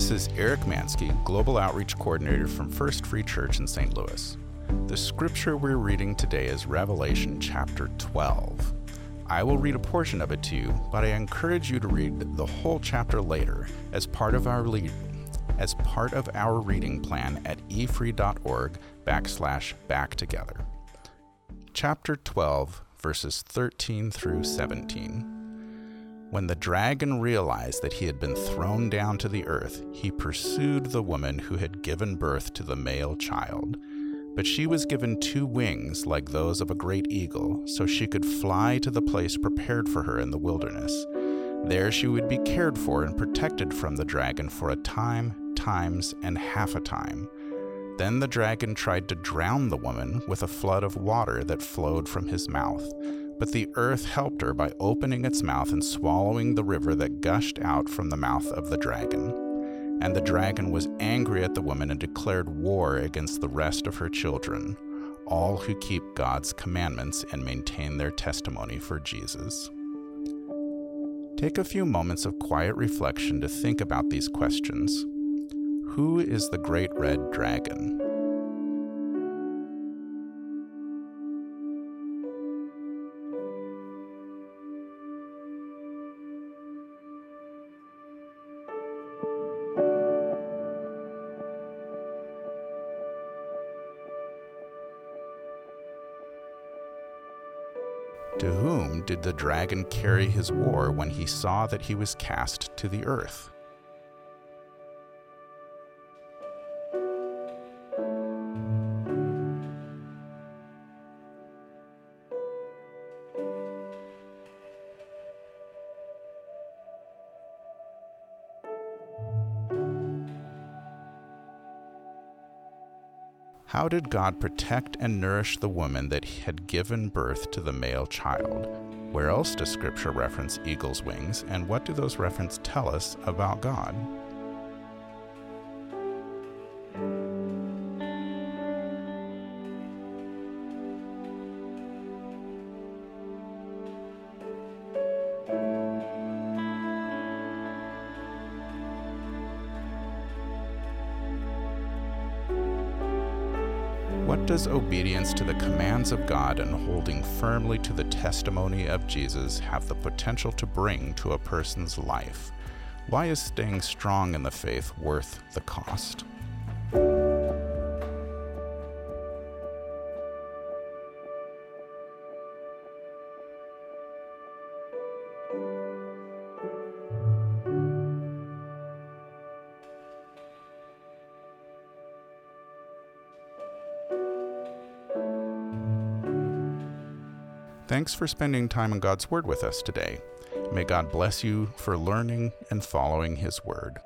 This is Eric Mansky, Global Outreach Coordinator from First Free Church in St. Louis. The scripture we're reading today is Revelation chapter 12. I will read a portion of it to you, but I encourage you to read the whole chapter later as part of our lead, as part of our reading plan at efree.org backslash back together. Chapter 12, verses 13 through 17. When the dragon realized that he had been thrown down to the earth, he pursued the woman who had given birth to the male child. But she was given two wings like those of a great eagle, so she could fly to the place prepared for her in the wilderness. There she would be cared for and protected from the dragon for a time, times, and half a time. Then the dragon tried to drown the woman with a flood of water that flowed from his mouth. But the earth helped her by opening its mouth and swallowing the river that gushed out from the mouth of the dragon. And the dragon was angry at the woman and declared war against the rest of her children, all who keep God's commandments and maintain their testimony for Jesus. Take a few moments of quiet reflection to think about these questions. Who is the great red dragon? To whom did the dragon carry his war when he saw that he was cast to the earth? How did God protect and nourish the woman that had given birth to the male child? Where else does Scripture reference eagle's wings, and what do those references tell us about God? What does obedience to the commands of God and holding firmly to the testimony of Jesus have the potential to bring to a person's life? Why is staying strong in the faith worth the cost? Thanks for spending time in God's Word with us today. May God bless you for learning and following His Word.